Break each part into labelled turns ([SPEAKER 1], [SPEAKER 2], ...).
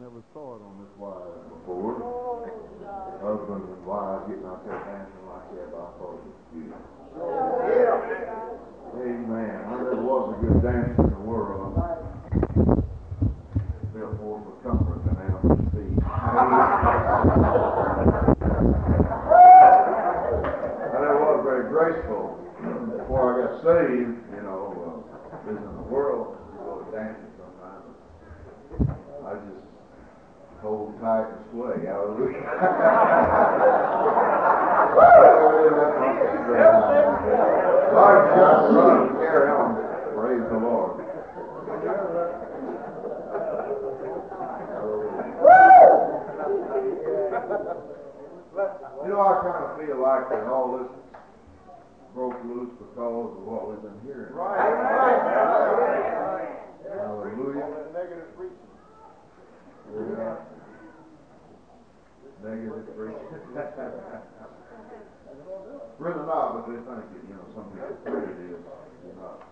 [SPEAKER 1] never saw it on this wise before. Husbands and wives getting out there dancing like that, but I thought it was beautiful. Amen. Well, there was a good dance in the world. More for comfort than animals' feet. and it was very graceful. Before I got saved, you know, uh, visiting the world, we go to dancing sometimes. I just hold tight. Hallelujah. Lord, just run carry on. Praise the Lord. You know, I kind of feel like that all this broke loose because of what we've been hearing. Right? Hallelujah.
[SPEAKER 2] Negative preaching.
[SPEAKER 1] Yeah. Negative preaching. really not, but they think it, you know, some people think it is. You're not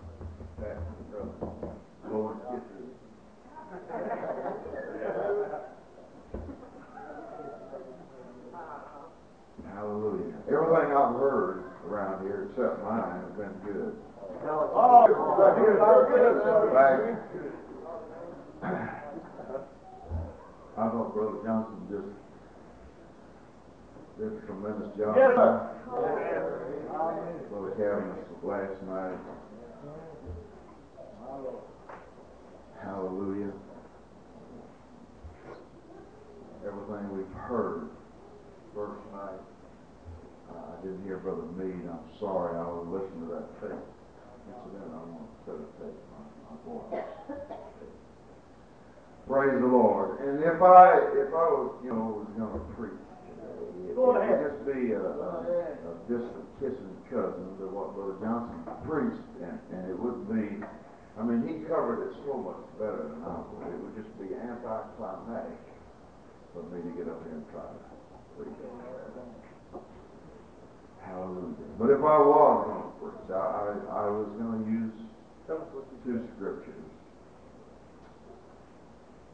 [SPEAKER 1] passing the brother. Blowing kisses. Hallelujah. Everything I've heard around here except mine has been good.
[SPEAKER 2] Oh,
[SPEAKER 1] I thought Brother Johnson just did a tremendous job.
[SPEAKER 2] Yes, sir.
[SPEAKER 1] Brother Kevin last night. Hallelujah. Everything we've heard first night. Uh, I didn't hear Brother Mead. I'm sorry. I was listening to that tape. Incident, I want to set a tape my, my voice. Praise the Lord. And if I if I was you know was going to preach,
[SPEAKER 2] Go
[SPEAKER 1] it
[SPEAKER 2] ahead.
[SPEAKER 1] would just be a, a, a distant kissing cousin to what Brother Johnson preached, and, and it would be. I mean, he covered it so much better than I would. It would just be anticlimactic for me to get up here and try to preach. Hallelujah. But if I was going to preach, I, I, I was going to use two scriptures.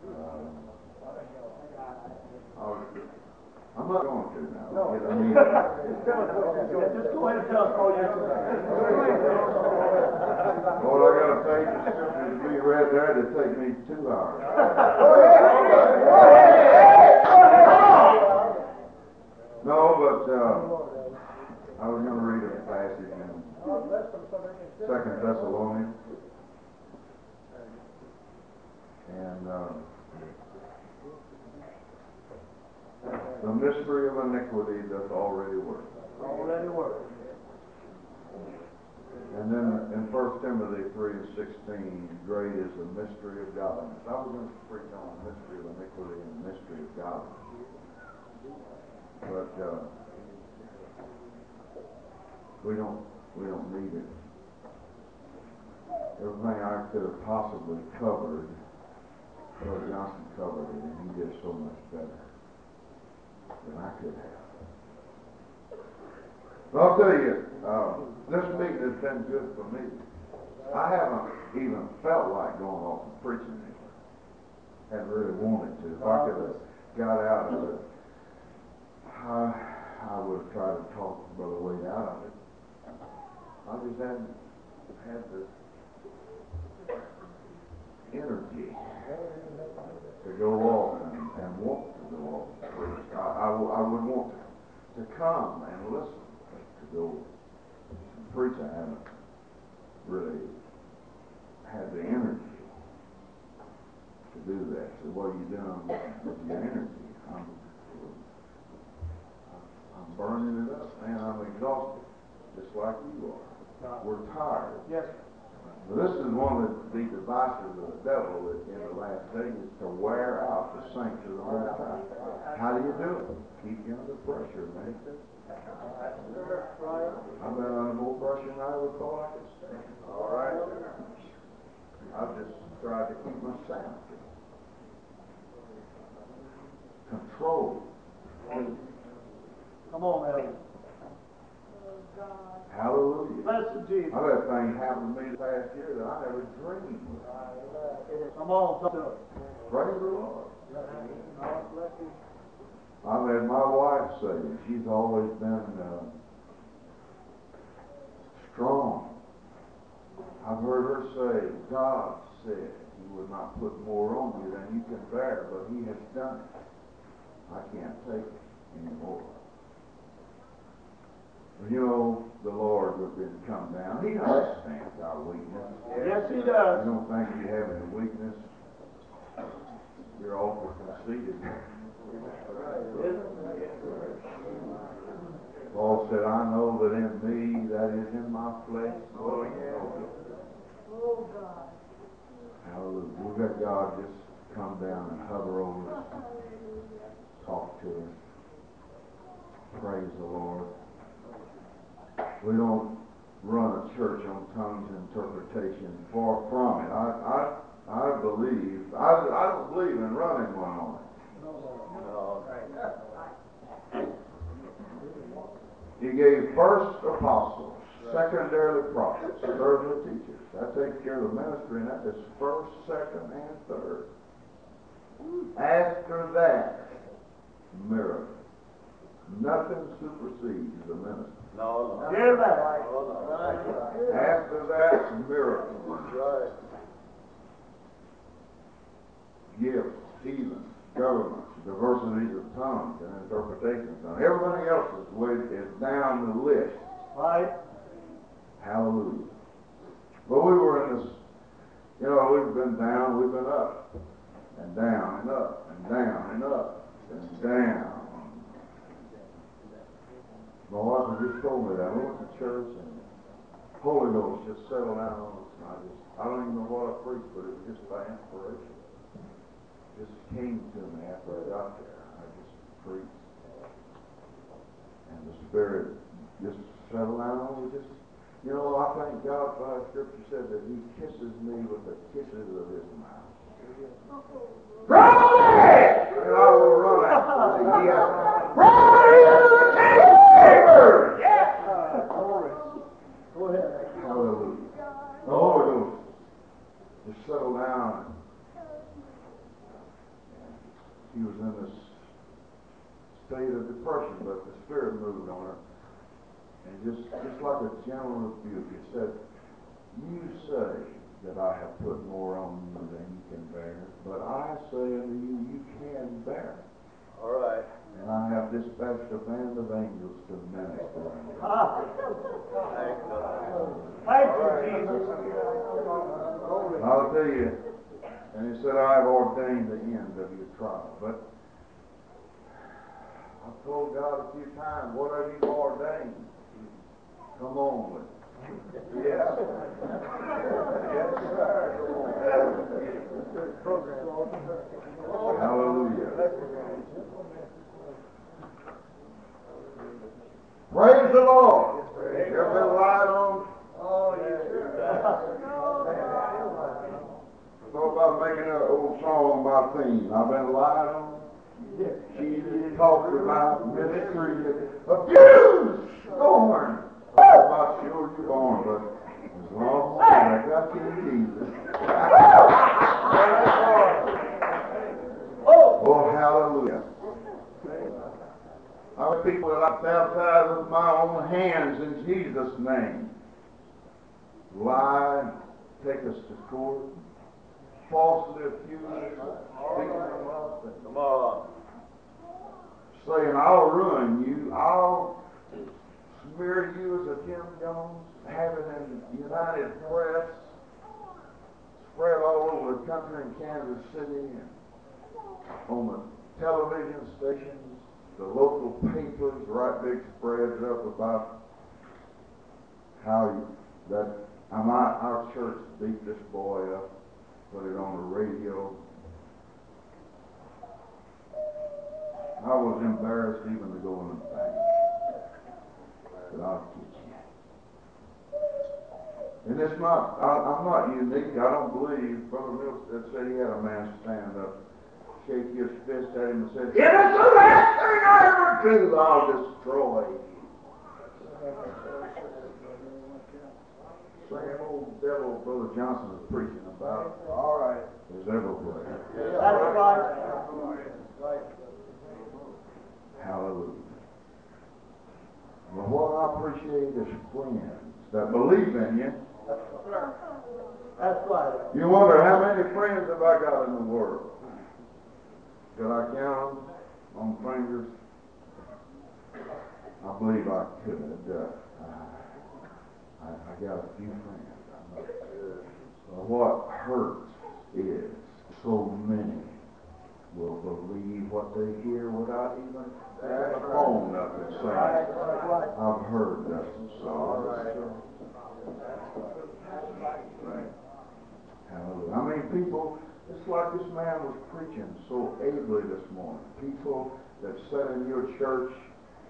[SPEAKER 1] Um, I going to now.
[SPEAKER 2] No.
[SPEAKER 1] I mean,
[SPEAKER 2] Just go ahead and tell us all you have to
[SPEAKER 1] Lord, I got a page of scripture to be read there to take me two hours. No, but uh, I was going to read a passage in Second Thessalonians, and uh, the mystery of iniquity doth already work.
[SPEAKER 2] Already worked.
[SPEAKER 1] And then in First Timothy three and sixteen, great is the mystery of godliness. I was going to preach on the mystery of iniquity and the mystery of godliness. But uh, we don't we don't need it. Everything I could have possibly covered, Brother Johnson covered it, and he did so much better than I could have. I'll tell you, uh, this meeting has been good for me. I haven't even felt like going off and preaching anywhere. Hadn't really wanted to. If I could have got out of it, I, I would have tried to talk Brother Wade out of it. I just hadn't had the energy to go off and, and want to go off and preach. I, I, w- I would want to, to come and listen to go and preach. I haven't really had the energy to do that. So what are you doing with your energy? I'm, I'm burning it up, man. I'm exhausted, just like you are. We're tired.
[SPEAKER 2] Yes,
[SPEAKER 1] But this is one of the devices of the devil that in the last days to wear out the saints of the Most High. How do you do it? Keep you under pressure, man. I've been under more pressure than I ever thought I could stand.
[SPEAKER 2] All right.
[SPEAKER 1] I've just tried to keep my sanity. Control.
[SPEAKER 2] Come on, Elder.
[SPEAKER 1] Hallelujah.
[SPEAKER 2] Blessed Jesus.
[SPEAKER 1] I've had things happen to me the past year that I never dreamed of.
[SPEAKER 2] Come on, talk to.
[SPEAKER 1] Praise the Lord. I've had my wife say, she's always been uh, strong. I've heard her say, God said He would not put more on you than you can bear, but He has done it. I can't take it anymore. You know, the Lord would then come down. He understands our weakness.
[SPEAKER 2] Yes, he does.
[SPEAKER 1] You don't think you have any weakness? You're awful conceited. Paul said, I know that in me, that is in my flesh. Oh, yeah. Oh Hallelujah. We've got God just come down and hover over us, talk to us. Praise the Lord. We don't run a church on tongues and interpretation. Far from it. I, I, I believe, I, I don't believe in running one on it. He gave first apostles, secondarily prophets, thirdly teachers. That takes care of the ministry, and that is first, second, and third. After that, miracle. Nothing supersedes the ministry.
[SPEAKER 3] No, no.
[SPEAKER 2] Hear that?
[SPEAKER 1] After that, miracle.
[SPEAKER 3] Right.
[SPEAKER 1] Gifts, healings, governments, diversities of tongues, and interpretations. Now, everybody else's way is down the list.
[SPEAKER 2] Right.
[SPEAKER 1] Hallelujah. But we were in this, you know, we've been down, we've been up, and down, and up, and down, and up, and down. My wife had just told me that. We went to church, and Holy Ghost just settled down on us, and I just, I don't even know what I preached, but it was just by inspiration. It just came to me after I got there. I just preached. And the Spirit just settled down on me, just you know, I thank God for how Scripture said that He kisses me with the kisses of His mouth. Run away! And I will run after thee. Yes. Run, you
[SPEAKER 2] Yeah. Glory. Go ahead.
[SPEAKER 1] Hallelujah. The Holy Ghost just settled down. And she was in this state of depression, but the Spirit moved on her. And just, just like a gentle rebuke, it said, You say that I have put more on you than you can bear, but I say unto you, you can bear.
[SPEAKER 3] All right.
[SPEAKER 1] And I have dispatched a band of angels to minister unto.
[SPEAKER 2] Ah,
[SPEAKER 3] Thank God.
[SPEAKER 2] Thank you, Jesus.
[SPEAKER 1] And I'll tell you, and he said, I have ordained the end of your trial. But I've told God a few times, what have you ordained? Come on with it. Yeah. yes, sir. Hallelujah. Praise the Lord. Been lied on?
[SPEAKER 2] Oh, yes.
[SPEAKER 1] I thought about making an old song about theme. I've been lied on. She talked about mistreated, abused, scorned. I'm not sure you're born, but as long as I got you Jesus. Oh, hallelujah. Our people that I baptize with my own hands in Jesus' name lie, take us to court, falsely accuse us, speaking of us, and
[SPEAKER 3] Come on.
[SPEAKER 1] saying, I'll ruin you, I'll smear you as a Jim Jones, having the United Press, spread all over the country in Kansas City, and on the television stations, the local papers, write big spreads up about how you, that um, our, our church beat this boy up, put it on the radio. I was embarrassed even to go in the bank. But I'll get you. And it's not, I, I'm not unique. I don't believe, Brother Milstead said he had a man stand up, shake his fist at him and said, If it's the last thing I ever do, I'll destroy you. Same old devil Brother Johnson was preaching about
[SPEAKER 3] All right.
[SPEAKER 1] is everywhere.
[SPEAKER 2] That's right. Right.
[SPEAKER 1] Hallelujah. But what I appreciate is friends that believe in you.
[SPEAKER 2] That's right.
[SPEAKER 1] You wonder how many friends have I got in the world? Could I count them on fingers? I believe I could. Uh, I, I got a few friends. I know. But what hurts is so many will believe what they hear without even the phone up and saying. I've heard and so.
[SPEAKER 3] Right.
[SPEAKER 1] I mean, people, it's like this man was preaching so ably this morning. People that sat in your church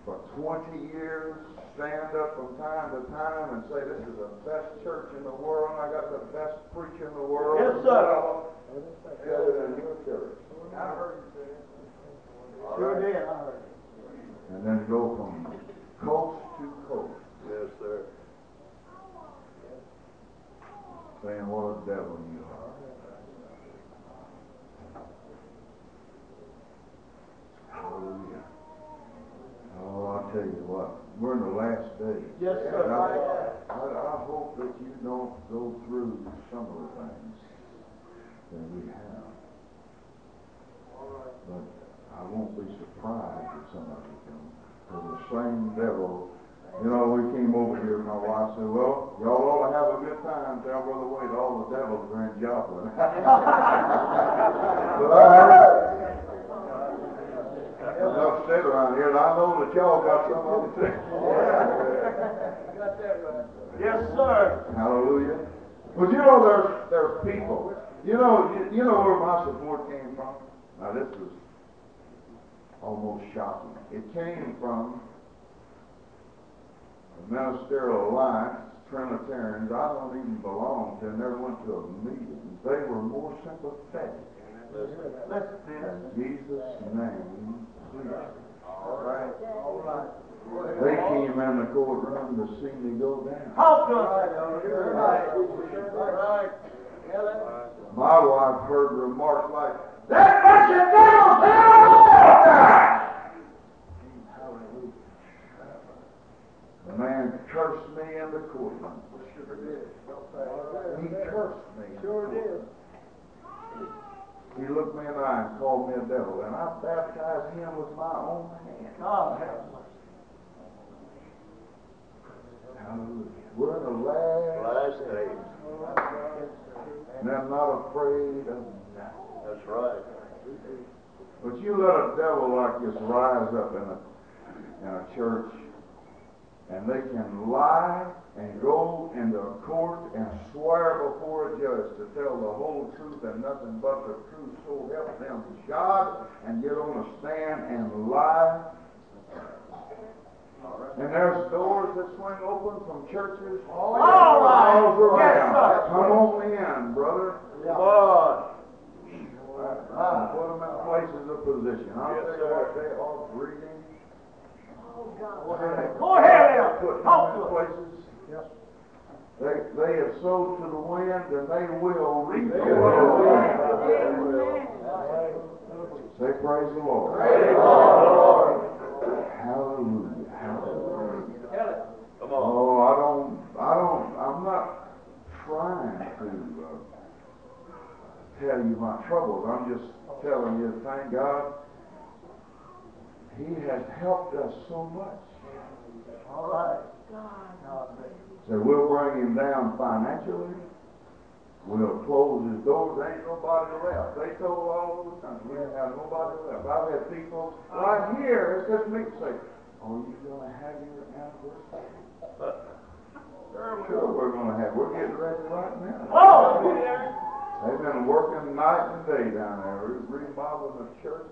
[SPEAKER 1] for 20 years stand up from time to time and say, this is the best church in the world, and I got the best preacher in the world.
[SPEAKER 2] Yes, sir.
[SPEAKER 1] Gathered in your church.
[SPEAKER 3] I heard you say it.
[SPEAKER 2] Sure
[SPEAKER 3] right.
[SPEAKER 2] did, I heard.
[SPEAKER 1] And then go from coast to coast
[SPEAKER 3] Yes, sir.
[SPEAKER 1] saying what a devil you are. Hallelujah. Oh, I'll tell you what, we're in the days.
[SPEAKER 2] Yes, sir.
[SPEAKER 1] And I, I, I hope that you don't go through some of the things that we have. But I won't be surprised if some of you come. Because the same devil, you know, we came over here, my wife said, well, y'all ought to have a good time. Tell Brother Wade all the devils are in Joplin. but I enough said around here, and I know that y'all got some of too.
[SPEAKER 2] Got that right. Yes, sir.
[SPEAKER 1] Hallelujah. But you know, there's there's people. You know, you, you know where my support came from. Now this was almost shocking. It came from the Ministerial Alliance, Trinitarians. I don't even belong to, and never went to a meeting. They were more sympathetic
[SPEAKER 3] Listen.
[SPEAKER 1] Than Jesus' name.
[SPEAKER 3] All right.
[SPEAKER 2] all right.
[SPEAKER 1] They came in the courtroom to see me go down.
[SPEAKER 2] Talk to. Right. Right.
[SPEAKER 1] My wife heard remarks like, That bunch of devils. The man cursed me in the courtroom. He cursed me.
[SPEAKER 2] Sure did.
[SPEAKER 1] He looked me in the eye and called me a devil, and I baptized him with my own hand.
[SPEAKER 2] God have mercy.
[SPEAKER 1] Hallelujah. We're in the last,
[SPEAKER 3] Last days.
[SPEAKER 1] and I'm not afraid of nothing.
[SPEAKER 3] That's right.
[SPEAKER 1] But you let a devil like this rise up in a, in a church, and they can lie and go into a court and swear before a judge to tell the whole truth and nothing but the truth, so help them God, and get on a stand and lie. And there's doors that swing open from churches all
[SPEAKER 2] All right.
[SPEAKER 1] around.
[SPEAKER 2] Yes, sir.
[SPEAKER 1] Come on in, brother.
[SPEAKER 3] Come on.
[SPEAKER 1] Uh, put them in places of position. I'll
[SPEAKER 3] Yes,
[SPEAKER 1] tell you what, they are breeding.
[SPEAKER 2] Go ahead. Go ahead.
[SPEAKER 1] Put them in
[SPEAKER 2] to
[SPEAKER 1] They, they have sowed to the wind and they will reap the
[SPEAKER 3] They will.
[SPEAKER 1] Say praise the Lord.
[SPEAKER 3] Praise the Lord.
[SPEAKER 1] Hallelujah. Hallelujah.
[SPEAKER 3] Come on.
[SPEAKER 1] Oh, I don't, I don't, I'm not trying to uh, tell you my troubles. I'm just telling you, thank God, He has helped us so much.
[SPEAKER 2] All right. God.
[SPEAKER 1] So we'll bring him down financially. We'll close his doors. There ain't nobody left. They told all over the country we didn't have nobody left. I've had people right here, it's just me say, are you gonna have your anniversary? Sure, we're gonna have, we're getting ready right now.
[SPEAKER 2] Oh!
[SPEAKER 1] They've been working night and day down there, remodeling the church.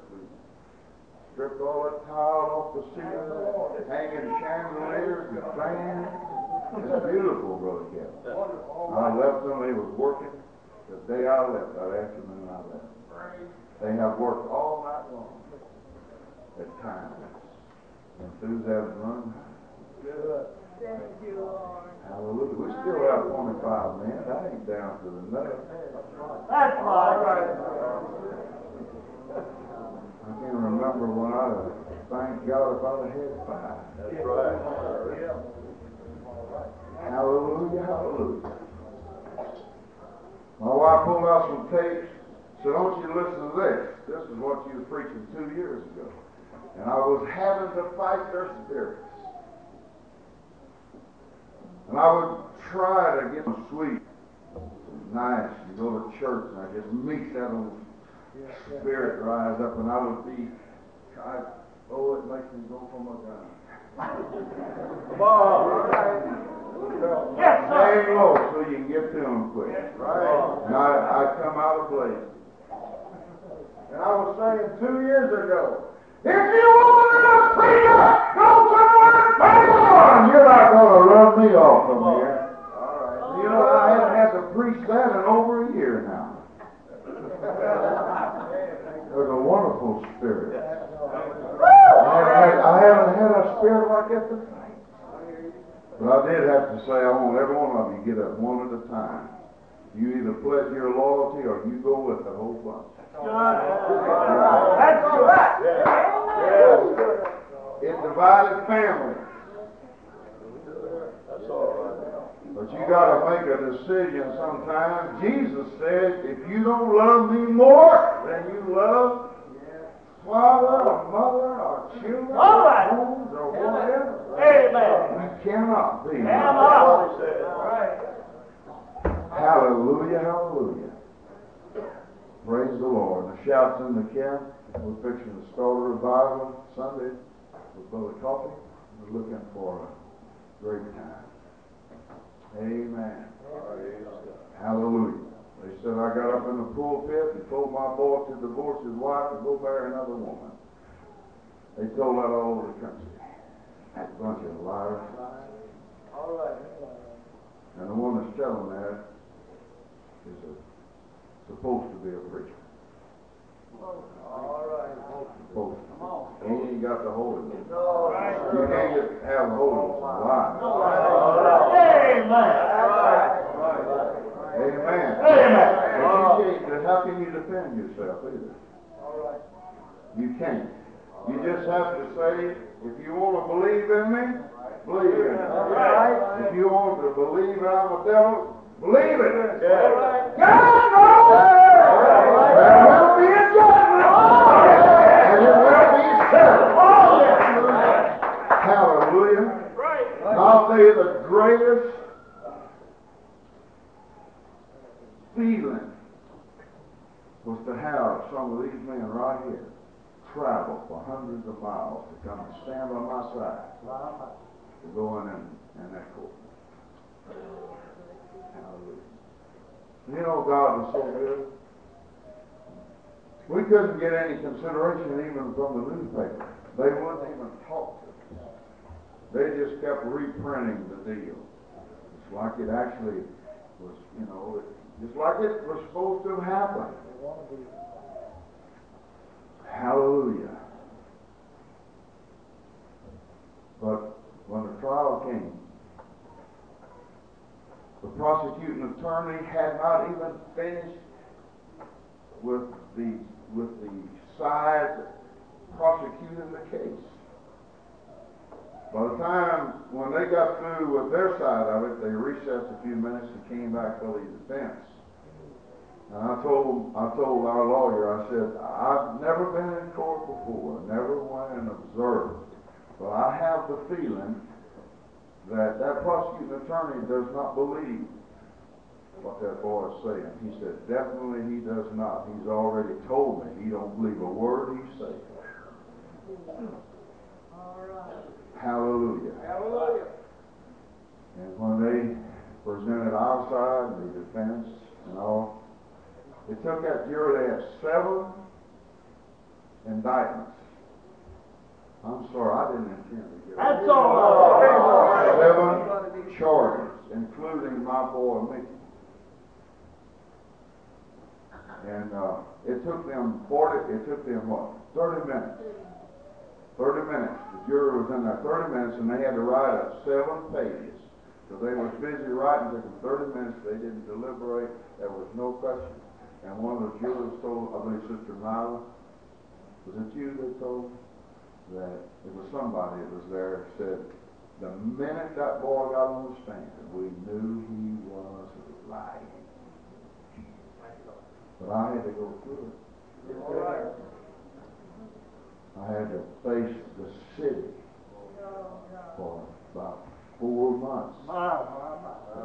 [SPEAKER 1] Stripped all that tile off the ceiling, hanging chandeliers and fans. It's beautiful, Brother Kevin. I left them, they was working the day I left, that afternoon I left. They have worked all night long at times. Enthusiasm run.
[SPEAKER 2] Thank you, Lord.
[SPEAKER 1] Hallelujah. We still have twenty-five men. That ain't down to the nut.
[SPEAKER 2] That's right.
[SPEAKER 1] I can't remember when I, thank God if I'd have had five.
[SPEAKER 3] That's right.
[SPEAKER 1] Hallelujah, hallelujah. My wife pulled out some tapes. Said, don't you listen to this. This is what you was preaching two years ago. And I was having to fight their spirits. And I would try to get them sweet, nice, and go to church, and I just meet that old spirit rise up, and I would be, I, oh, it makes me go from a gun.
[SPEAKER 3] Come on. right?
[SPEAKER 2] Yes, sir.
[SPEAKER 1] Hang low so you can get to them quick.
[SPEAKER 3] Right.
[SPEAKER 1] And I, I come out of place. And I was saying two years ago, if you want to preacher, go somewhere and pay the Lord. You're not going to run me off from here.
[SPEAKER 3] All right.
[SPEAKER 1] You know, I haven't had to preach that in over a year now. There's a wonderful spirit. I haven't had, I haven't had a spirit like that tonight. But I did have to say, I want every one of you to get up one at a time. You either pledge your loyalty or you go with the whole bunch.
[SPEAKER 2] That's right.
[SPEAKER 3] Yeah.
[SPEAKER 1] It divided families.
[SPEAKER 3] That's all right.
[SPEAKER 1] But you gotta make a decision sometime. Jesus said, if you don't love me more than you love father or mother or children
[SPEAKER 2] All
[SPEAKER 1] or homes or whatever,
[SPEAKER 2] Amen.
[SPEAKER 1] we cannot be.
[SPEAKER 2] Cannot.
[SPEAKER 3] That's what he said.
[SPEAKER 1] Hallelujah, hallelujah. Praise the Lord. The shouts in the camp. We're fixing to start a revival Sunday with Brother Coffee. We're looking for a great time. Amen.
[SPEAKER 3] Praise God.
[SPEAKER 1] Hallelujah. They said I got up in the pulpit and told my boy to divorce his wife and go marry another woman. They told that all over the country. That bunch of liars.
[SPEAKER 2] All right.
[SPEAKER 1] And the one that's telling that is a, supposed to be a preacher.
[SPEAKER 2] All right.
[SPEAKER 1] Supposed to.
[SPEAKER 2] Come on.
[SPEAKER 1] He ain't got the Holy Ghost.
[SPEAKER 2] No.
[SPEAKER 1] You can't get, have the Holy Ghost and lie.
[SPEAKER 2] Amen.
[SPEAKER 1] Amen.
[SPEAKER 2] Amen.
[SPEAKER 1] But you how can you defend yourself either?
[SPEAKER 2] All right.
[SPEAKER 1] You can't. You just have to say, if you want to believe in me, believe in me.
[SPEAKER 2] Right.
[SPEAKER 1] If you want to believe I'm a devil, believe it.
[SPEAKER 3] Yeah.
[SPEAKER 1] God knows there will be a judgment, and it will be settled. Hallelujah. I'll tell you the greatest feeling was to have some of these men right here travel for hundreds of miles to come and stand by my side to go in and, and that court. Hallelujah. You know God was so good. We couldn't get any consideration even from the newspaper. They wouldn't even talk to us. They just kept reprinting the deal. It's like it actually was, you know, it, just like it was supposed to have happened. Hallelujah. But when the trial came, the prosecuting attorney had not even finished with the with the side prosecuting the case. By the time when they got through with their side of it, they recessed a few minutes and came back for the defense. And I told I told our lawyer, I said, I've never been in court before, never went and observed, but I have the feeling that that prosecuting attorney does not believe what that boy is saying. He said, definitely he does not. He's already told me he don't believe a word he's saying.
[SPEAKER 2] All right.
[SPEAKER 1] Hallelujah.
[SPEAKER 2] Hallelujah.
[SPEAKER 1] And when they presented our side, the defense and all, it took that jury, they had seven indictments. I'm sorry, I didn't intend to get
[SPEAKER 2] That's all right.
[SPEAKER 1] Seven charges, including my boy Mickey. And uh, it took them 40, it took them what, 30 minutes Thirty minutes. The jury was in there thirty minutes and they had to write up seven pages. So they was busy writing, took them thirty minutes, they didn't deliberate, there was no question. And one of the jurors told, I believe Sister Nyla, was it you that told? That it was somebody that was there, said, the minute that boy got on the stand, we knew he was lying. But I had to go through it.
[SPEAKER 2] Right.
[SPEAKER 1] I had to face the city for about four months.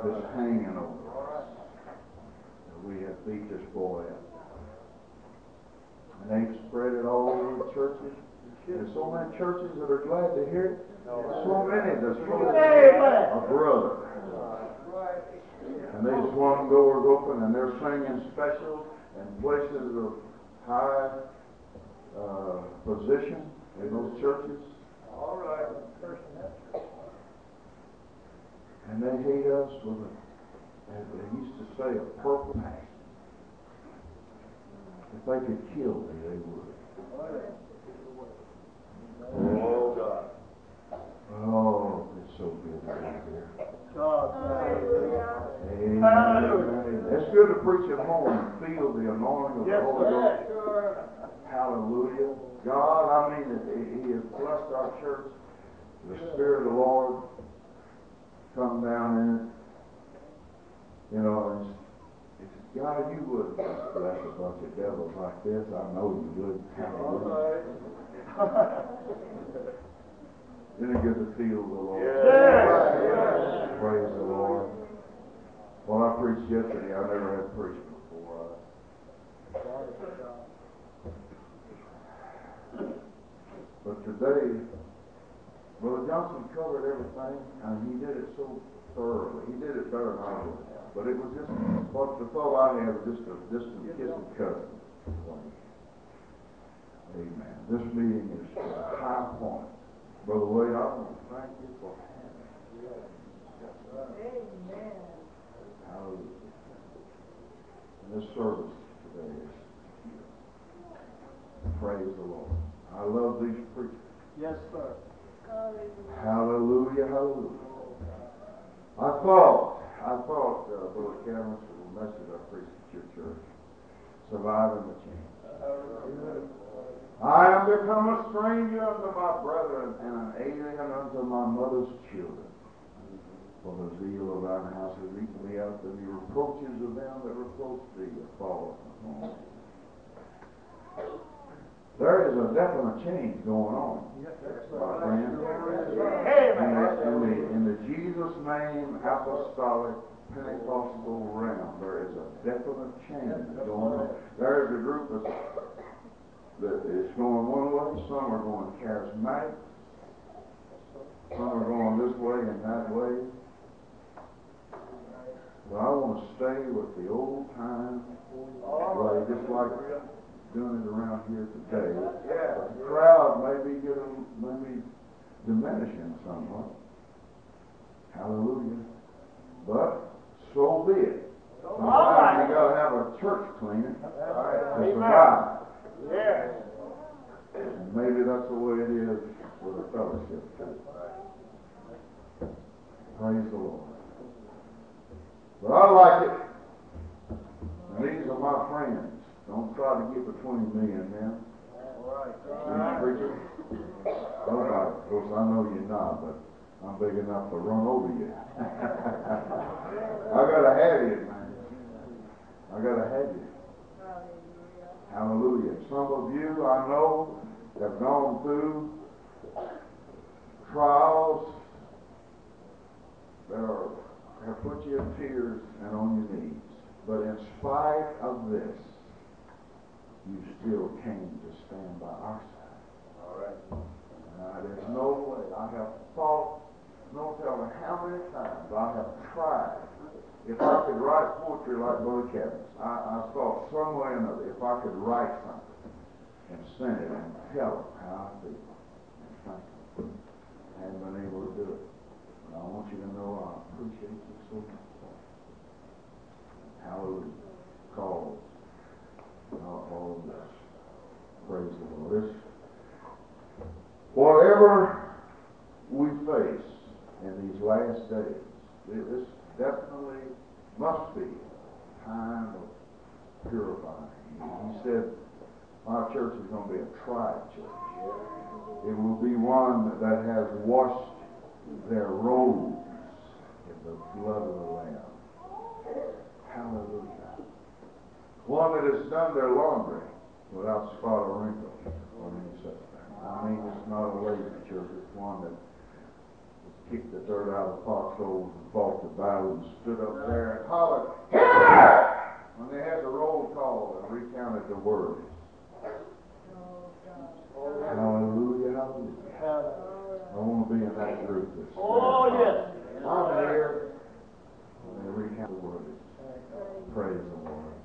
[SPEAKER 1] Just hanging over us. Beat this boy up. And they've spread it all over the churches. There's so many churches that are glad to hear it. So many that's full of brother. And they swung doors open and they're singing specials and places of high uh, position in those churches.
[SPEAKER 2] All right.
[SPEAKER 1] And they hate us with a, as they used to say, a purple passion. If they could kill me, they would.
[SPEAKER 3] Oh, God.
[SPEAKER 1] Oh, it's so good to be here.
[SPEAKER 2] God.
[SPEAKER 1] Amen.
[SPEAKER 2] Hallelujah.
[SPEAKER 1] It's good to preach at home and feel the anointing of the Holy Ghost. Hallelujah. God, I mean, He has blessed our church. The Spirit of the Lord come down in it. You know, God, you would bless a bunch of devils like this. I know you would.
[SPEAKER 2] All right.
[SPEAKER 1] Isn't it good to feel the Lord?
[SPEAKER 2] Yes.
[SPEAKER 1] Praise the Lord. Well, I preached yesterday. I never had preached before. But today, Brother Johnson covered everything, and he did it so thoroughly. He did it better than I would. But it was just, what the thought I had was just a distant kissing cousin. Amen. This meeting is a high point. Brother Wade, I want to thank you for having me. Amen. Hallelujah. And this service today is praise the Lord. I love these preachers.
[SPEAKER 2] Yes, sir.
[SPEAKER 1] Hallelujah, hallelujah. I thought, I thought, uh, Brother Cameron, was a message I preached at your church, surviving the change. I am become a stranger unto my brethren and an alien unto my mother's children. For the zeal of thine house has eaten me up, and the reproaches of them that reproach thee are fallen upon me. There is a definite change going on,
[SPEAKER 2] Yes,
[SPEAKER 1] my friend. In the, in the, in the Jesus name apostolic Pentecostal realm, there is a definite change going on. There is a group that's, that is going one way, some are going charismatic, some are going this way and that way. But I want to stay with the old time way, just like doing it around here today.
[SPEAKER 2] Yeah.
[SPEAKER 1] The crowd may be getting, maybe diminishing somewhat. Hallelujah. But so be it. Sometimes you gotta have a church cleaning to survive.
[SPEAKER 2] Yeah.
[SPEAKER 1] And maybe that's the way it is with a fellowship too. Praise the Lord. But I like it. And these are my friends. Don't try to get between me and them.
[SPEAKER 2] All right.
[SPEAKER 1] These preachers. Nobody. Of course, I know you're not, but I'm big enough to run over you. I gotta have you, man. I gotta have you. Hallelujah. Some of you I know have gone through trials that are, have put you in tears and on your knees. But in spite of this, you still came to stand by our side.
[SPEAKER 3] All right.
[SPEAKER 1] Uh, there's no way. I have thought, no telling how many times I have tried. If I could write poetry like Brother Kevin's, I, I thought some way or another, if I could write something and send it and tell them how I feel and thank them. I haven't been able to do it. But I want you to know I appreciate you so much. Hallelujah. Praise the Lord. It's whatever we face in these last days, this definitely must be a time of purifying. He said, My church is going to be a tried church. It will be one that has washed their robes in the blood of the Lamb. Hallelujah. One that has done their laundry without spot or wrinkle or any such thing. I mean, it's not a lazy church. It's one that kicked the dirt out of the potholes and fought the battle and stood up there and hollered, Here! When they had the roll call and recounted the words. Hallelujah, hallelujah. I want to be in that group this
[SPEAKER 2] Oh, yes.
[SPEAKER 1] I'm here. When they recount the words. Praise the Lord.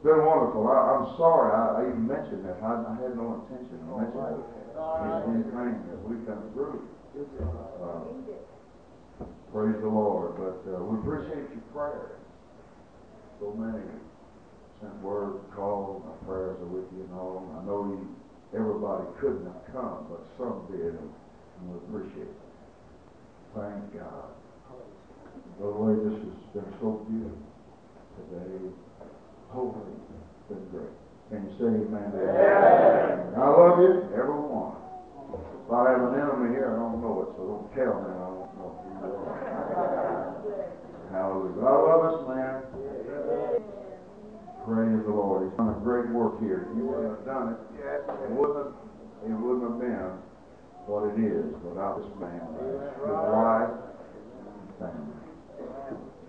[SPEAKER 1] It's been wonderful. I, I'm sorry I, I even mentioned that. I, I had no intention of mentioning anything that we come through. Uh, praise the Lord. But uh, we appreciate your prayers. So many sent word, called, my prayers are with you and all. I know you, everybody couldn't come, but some did, and, and we appreciate it. Thank God. By the Way, this has been so beautiful today. Holy, it's great. Can you say amen? that? I love you, everyone. If I have an enemy here, I don't know it, so don't tell me, I don't know who you are. Hallelujah. I love this man. Praise the Lord. He's done a great work here. If you wouldn't have done it, it wouldn't have, it wouldn't have been what it is without this man, his wife, and family.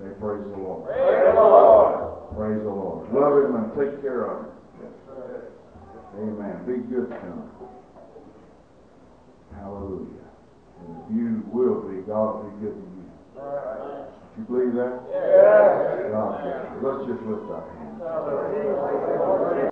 [SPEAKER 1] Say praise the Lord.
[SPEAKER 2] Praise the Lord.
[SPEAKER 1] Praise the Lord. Love him and take care of him. Amen. Be good to him. Hallelujah. And if you will be, God will be good to you. You believe that?
[SPEAKER 2] Yes.
[SPEAKER 1] God bless you. Let's just lift our hands.